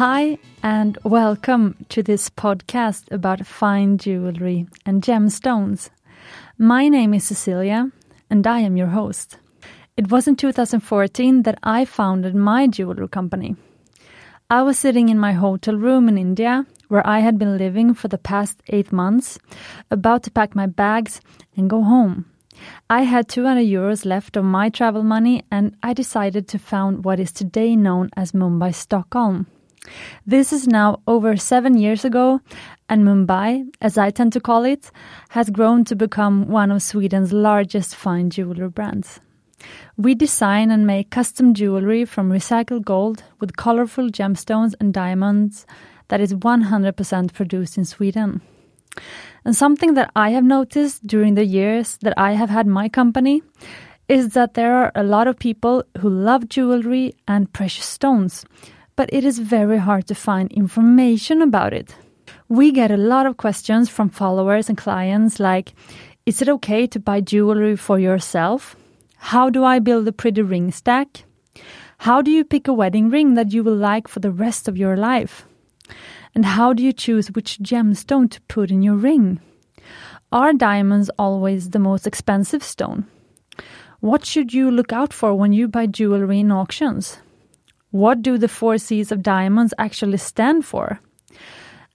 Hi, and welcome to this podcast about fine jewelry and gemstones. My name is Cecilia, and I am your host. It was in 2014 that I founded my jewelry company. I was sitting in my hotel room in India, where I had been living for the past eight months, about to pack my bags and go home. I had 200 euros left of my travel money, and I decided to found what is today known as Mumbai Stockholm. This is now over seven years ago, and Mumbai, as I tend to call it, has grown to become one of Sweden's largest fine jewelry brands. We design and make custom jewelry from recycled gold with colorful gemstones and diamonds that is 100% produced in Sweden. And something that I have noticed during the years that I have had my company is that there are a lot of people who love jewelry and precious stones, but it is very hard to find information about it. We get a lot of questions from followers and clients like Is it okay to buy jewelry for yourself? How do I build a pretty ring stack? How do you pick a wedding ring that you will like for the rest of your life? And how do you choose which gemstone to put in your ring? Are diamonds always the most expensive stone? What should you look out for when you buy jewelry in auctions? What do the four C's of diamonds actually stand for?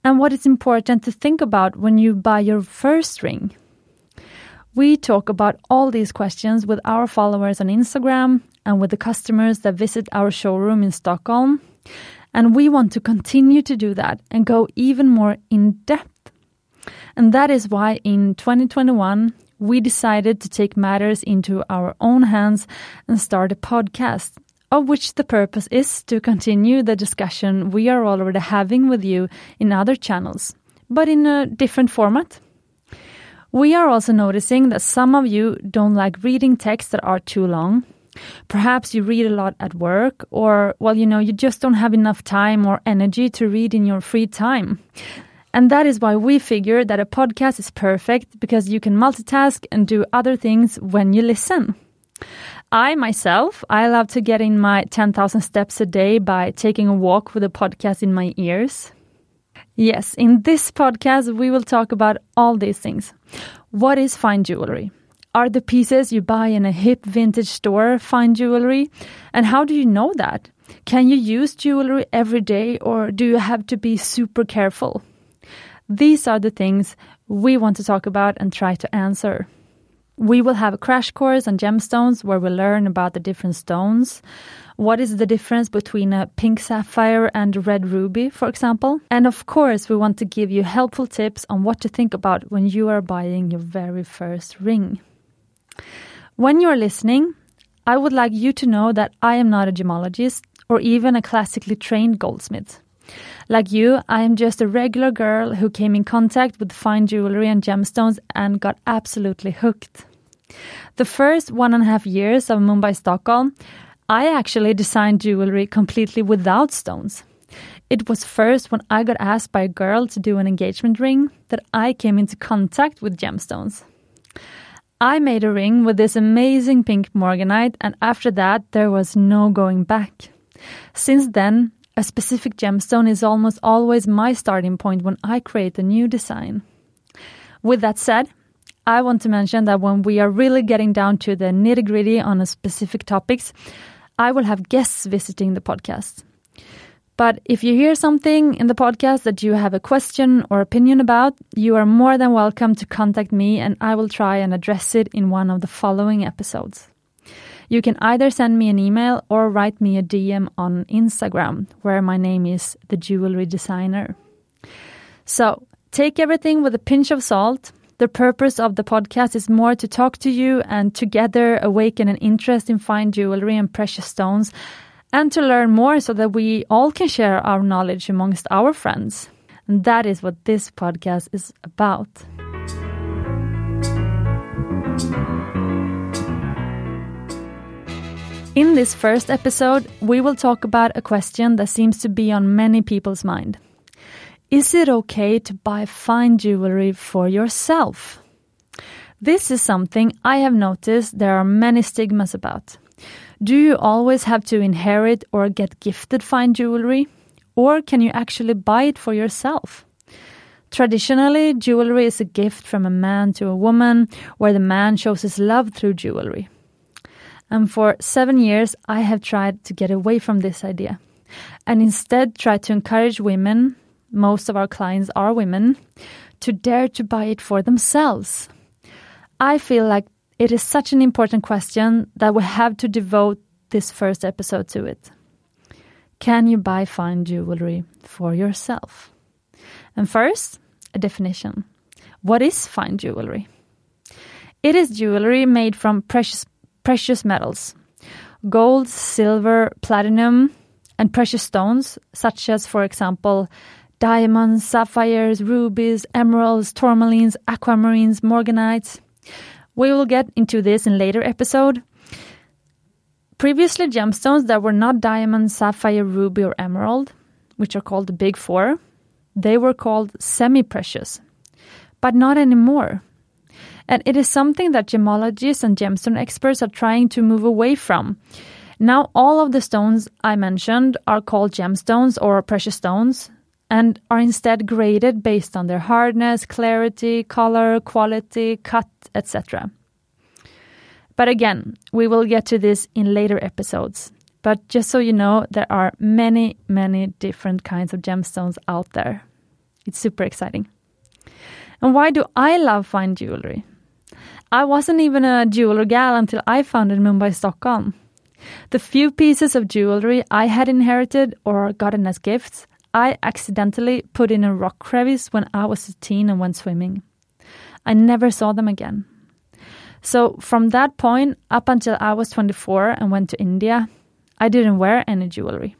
And what is important to think about when you buy your first ring? We talk about all these questions with our followers on Instagram and with the customers that visit our showroom in Stockholm. And we want to continue to do that and go even more in depth. And that is why in 2021, we decided to take matters into our own hands and start a podcast of which the purpose is to continue the discussion we are already having with you in other channels, but in a different format. We are also noticing that some of you don't like reading texts that are too long. Perhaps you read a lot at work, or, well, you know, you just don't have enough time or energy to read in your free time. And that is why we figure that a podcast is perfect because you can multitask and do other things when you listen. I myself, I love to get in my 10,000 steps a day by taking a walk with a podcast in my ears. Yes, in this podcast, we will talk about all these things. What is fine jewelry? Are the pieces you buy in a hip vintage store fine jewelry? And how do you know that? Can you use jewelry every day or do you have to be super careful? These are the things we want to talk about and try to answer. We will have a crash course on gemstones where we learn about the different stones. What is the difference between a pink sapphire and a red ruby, for example? And of course, we want to give you helpful tips on what to think about when you are buying your very first ring. When you're listening, I would like you to know that I am not a gemologist or even a classically trained goldsmith. Like you, I am just a regular girl who came in contact with fine jewelry and gemstones and got absolutely hooked. The first one and a half years of Mumbai Stockholm, I actually designed jewelry completely without stones. It was first when I got asked by a girl to do an engagement ring that I came into contact with gemstones. I made a ring with this amazing pink morganite, and after that, there was no going back. Since then, a specific gemstone is almost always my starting point when I create a new design. With that said, I want to mention that when we are really getting down to the nitty gritty on a specific topics, I will have guests visiting the podcast. But if you hear something in the podcast that you have a question or opinion about, you are more than welcome to contact me and I will try and address it in one of the following episodes. You can either send me an email or write me a DM on Instagram, where my name is The Jewelry Designer. So take everything with a pinch of salt. The purpose of the podcast is more to talk to you and together awaken an interest in fine jewelry and precious stones and to learn more so that we all can share our knowledge amongst our friends. And that is what this podcast is about. In this first episode, we will talk about a question that seems to be on many people's mind. Is it okay to buy fine jewelry for yourself? This is something I have noticed there are many stigmas about. Do you always have to inherit or get gifted fine jewelry? Or can you actually buy it for yourself? Traditionally, jewelry is a gift from a man to a woman, where the man shows his love through jewelry. And for seven years, I have tried to get away from this idea and instead try to encourage women, most of our clients are women, to dare to buy it for themselves. I feel like it is such an important question that we have to devote this first episode to it. Can you buy fine jewelry for yourself? And first, a definition. What is fine jewelry? It is jewelry made from precious precious metals. Gold, silver, platinum, and precious stones, such as, for example, diamonds, sapphires, rubies, emeralds, tourmalines, aquamarines, morganites. We will get into this in later episode. Previously, gemstones that were not diamond, sapphire, ruby, or emerald, which are called the big four, they were called semi-precious, but not anymore. And it is something that gemologists and gemstone experts are trying to move away from. Now, all of the stones I mentioned are called gemstones or precious stones and are instead graded based on their hardness, clarity, color, quality, cut, etc. But again, we will get to this in later episodes. But just so you know, there are many, many different kinds of gemstones out there. It's super exciting. And why do I love fine jewelry? I wasn't even a jeweler gal until I founded Mumbai Stockholm. The few pieces of jewelry I had inherited or gotten as gifts, I accidentally put in a rock crevice when I was a teen and went swimming. I never saw them again. So, from that point up until I was 24 and went to India, I didn't wear any jewelry.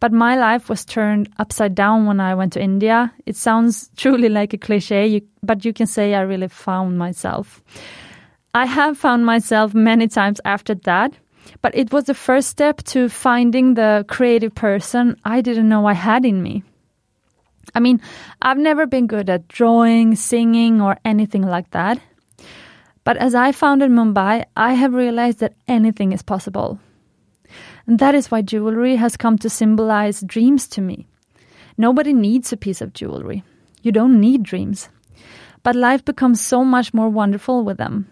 But my life was turned upside down when I went to India. It sounds truly like a cliche, but you can say I really found myself. I have found myself many times after that, but it was the first step to finding the creative person I didn't know I had in me. I mean, I've never been good at drawing, singing, or anything like that. But as I founded Mumbai, I have realized that anything is possible. And that is why jewelry has come to symbolize dreams to me. Nobody needs a piece of jewelry. You don't need dreams. But life becomes so much more wonderful with them.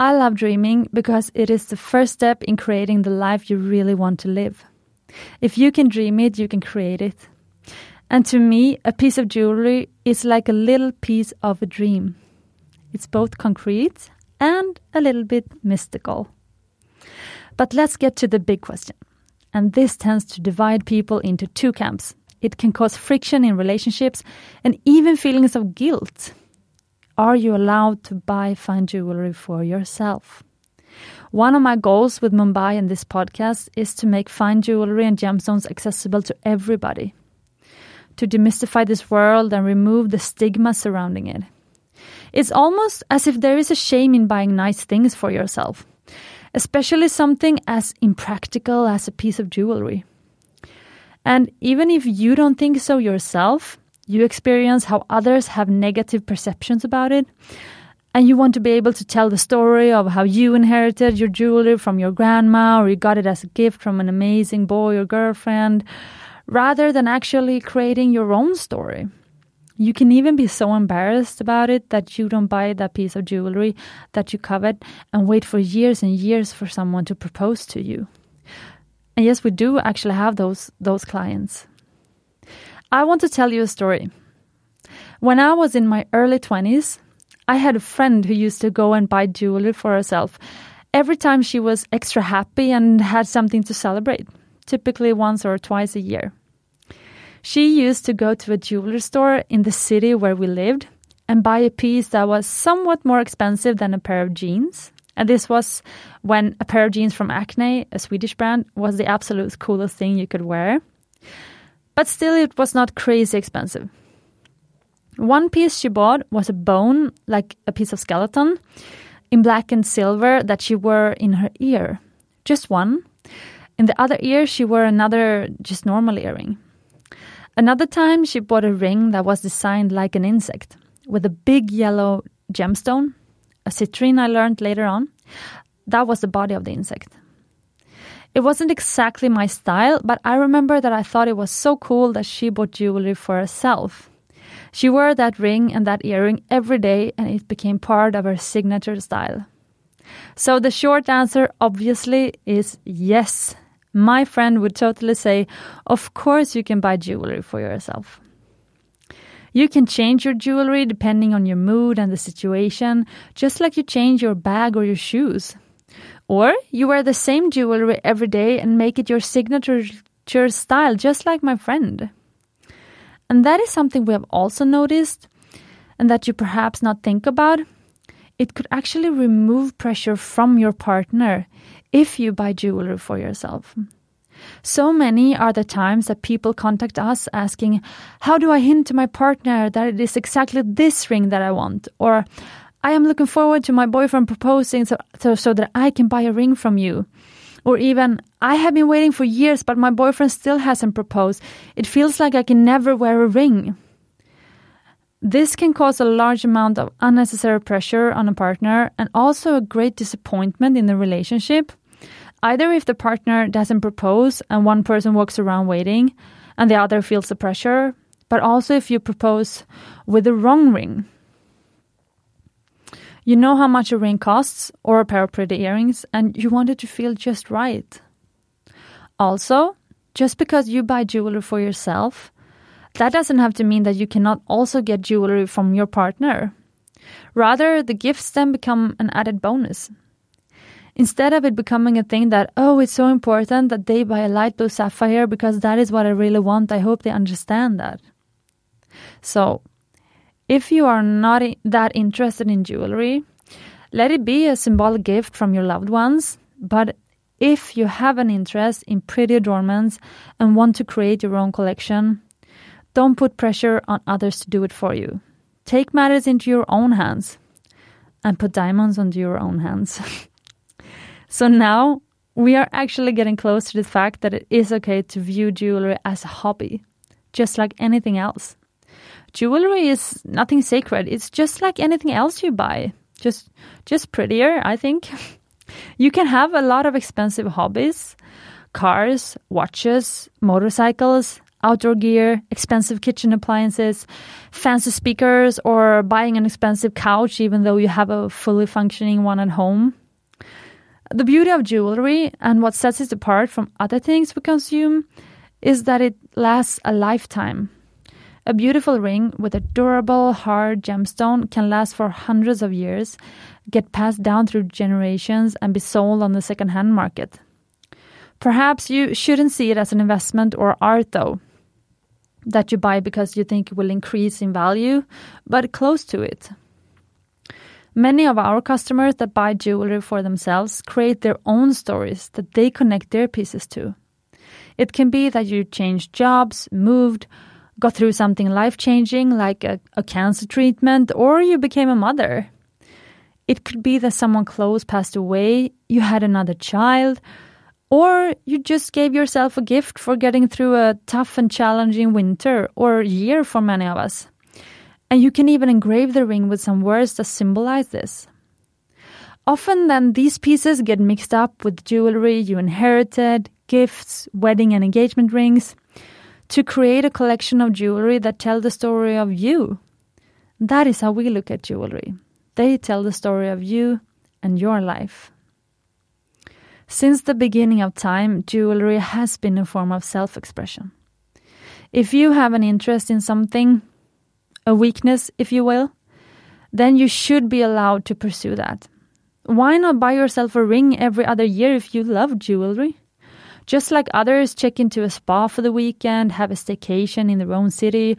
I love dreaming because it is the first step in creating the life you really want to live. If you can dream it, you can create it. And to me, a piece of jewelry is like a little piece of a dream. It's both concrete and a little bit mystical. But let's get to the big question. And this tends to divide people into two camps. It can cause friction in relationships and even feelings of guilt are you allowed to buy fine jewelry for yourself? One of my goals with Mumbai and this podcast is to make fine jewelry and gemstones accessible to everybody, to demystify this world and remove the stigma surrounding it. It's almost as if there is a shame in buying nice things for yourself, especially something as impractical as a piece of jewelry. And even if you don't think so yourself, you experience how others have negative perceptions about it, and you want to be able to tell the story of how you inherited your jewelry from your grandma or you got it as a gift from an amazing boy or girlfriend, rather than actually creating your own story. You can even be so embarrassed about it that you don't buy that piece of jewelry that you covet and wait for years and years for someone to propose to you. And yes, we do actually have those those clients. I want to tell you a story. When I was in my early 20s, I had a friend who used to go and buy jewelry for herself every time she was extra happy and had something to celebrate, typically once or twice a year. She used to go to a jewelry store in the city where we lived and buy a piece that was somewhat more expensive than a pair of jeans. And this was when a pair of jeans from Acne, a Swedish brand, was the absolute coolest thing you could wear. But still, it was not crazy expensive. One piece she bought was a bone, like a piece of skeleton, in black and silver that she wore in her ear. Just one. In the other ear, she wore another, just normal earring. Another time, she bought a ring that was designed like an insect, with a big yellow gemstone, a citrine I learned later on. That was the body of the insect. It wasn't exactly my style, but I remember that I thought it was so cool that she bought jewelry for herself. She wore that ring and that earring every day, and it became part of her signature style. So the short answer, obviously, is yes. My friend would totally say, Of course, you can buy jewelry for yourself. You can change your jewelry depending on your mood and the situation, just like you change your bag or your shoes. Or you wear the same jewelry every day and make it your signature style, just like my friend. And that is something we have also noticed and that you perhaps not think about. It could actually remove pressure from your partner if you buy jewelry for yourself. So many are the times that people contact us asking, How do I hint to my partner that it is exactly this ring that I want? Or I am looking forward to my boyfriend proposing so, so, so that I can buy a ring from you. Or even, I have been waiting for years, but my boyfriend still hasn't proposed. It feels like I can never wear a ring. This can cause a large amount of unnecessary pressure on a partner and also a great disappointment in the relationship. Either if the partner doesn't propose and one person walks around waiting and the other feels the pressure, but also if you propose with the wrong ring. You know how much a ring costs or a pair of pretty earrings, and you want it to feel just right. Also, just because you buy jewelry for yourself, that doesn't have to mean that you cannot also get jewelry from your partner. Rather, the gifts then become an added bonus. Instead of it becoming a thing that, oh, it's so important that they buy a light blue sapphire because that is what I really want, I hope they understand that. So, if you are not that interested in jewelry, let it be a symbolic gift from your loved ones. But if you have an interest in pretty adornments and want to create your own collection, don't put pressure on others to do it for you. Take matters into your own hands and put diamonds onto your own hands. so now we are actually getting close to the fact that it is okay to view jewelry as a hobby, just like anything else jewelry is nothing sacred. It's just like anything else you buy. Just just prettier, I think. you can have a lot of expensive hobbies, cars, watches, motorcycles, outdoor gear, expensive kitchen appliances, fancy speakers, or buying an expensive couch even though you have a fully functioning one at home. The beauty of jewelry and what sets it apart from other things we consume is that it lasts a lifetime. A beautiful ring with a durable, hard gemstone can last for hundreds of years, get passed down through generations, and be sold on the second-hand market. Perhaps you shouldn't see it as an investment or art, though, that you buy because you think it will increase in value, but close to it. Many of our customers that buy jewelry for themselves create their own stories that they connect their pieces to. It can be that you changed jobs, moved, got through something life changing like a, a, cancer treatment, or you became a mother. It could be that someone close passed away, you had another child, or you just gave yourself a gift for getting through a tough and challenging winter or year for many of us. And you can even engrave the ring with some words that symbolize this. Often, then, these pieces get mixed up with jewelry you inherited, gifts, wedding and engagement rings to create a collection of jewelry that tell the story of you. That is how we look at jewelry. They tell the story of you and your life. Since the beginning of time, jewelry has been a form of self expression. If you have an interest in something, a weakness, if you will, then you should be allowed to pursue that. Why not buy yourself a ring every other year if you love jewelry? Just like others check into a spa for the weekend, have a staycation in their own city,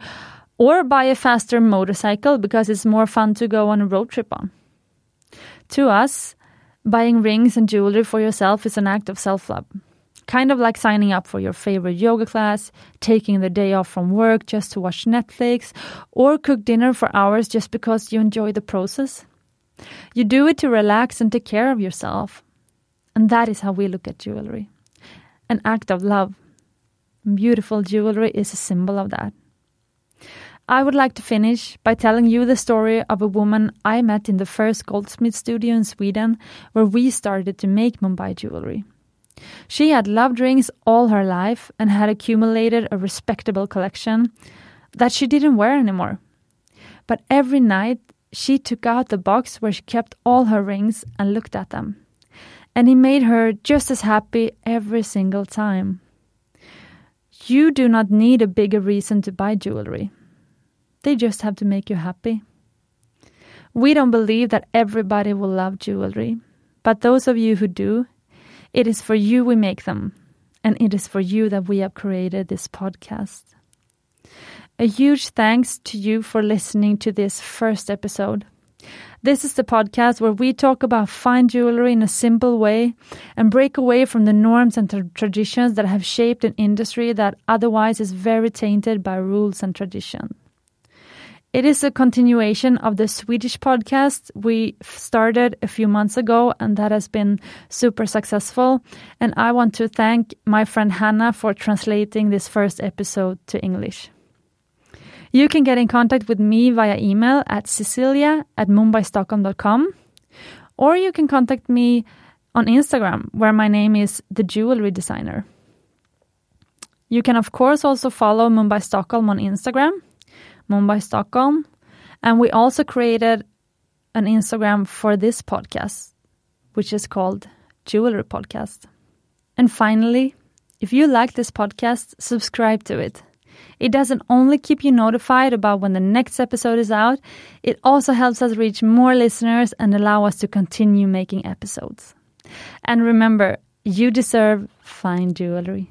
or buy a faster motorcycle because it's more fun to go on a road trip on. To us, buying rings and jewelry for yourself is an act of self love. Kind of like signing up for your favorite yoga class, taking the day off from work just to watch Netflix, or cook dinner for hours just because you enjoy the process. You do it to relax and take care of yourself. And that is how we look at jewelry an act of love. Beautiful jewelry is a symbol of that. I would like to finish by telling you the story of a woman I met in the first goldsmith studio in Sweden where we started to make Mumbai jewelry. She had loved rings all her life and had accumulated a respectable collection that she didn't wear anymore. But every night she took out the box where she kept all her rings and looked at them. And it made her just as happy every single time. You do not need a bigger reason to buy jewelry. They just have to make you happy. We don't believe that everybody will love jewelry, but those of you who do, it is for you we make them, and it is for you that we have created this podcast. A huge thanks to you for listening to this first episode. This is the podcast where we talk about fine jewelry in a simple way and break away from the norms and tra- traditions that have shaped an industry that otherwise is very tainted by rules and tradition. It is a continuation of the Swedish podcast we started a few months ago, and that has been super successful. And I want to thank my friend Hannah for translating this first episode to English. You can get in contact with me via email at cecilia at mumbaistockholm.com, or you can contact me on Instagram, where my name is The Jewelry Designer. You can, of course, also follow Mumbai Stockholm on Instagram, Mumbai Stockholm, and we also created an Instagram for this podcast, which is called Jewelry Podcast. And finally, if you like this podcast, subscribe to it. It doesn't only keep you notified about when the next episode is out, it also helps us reach more listeners and allow us to continue making episodes. And remember, you deserve fine jewelry.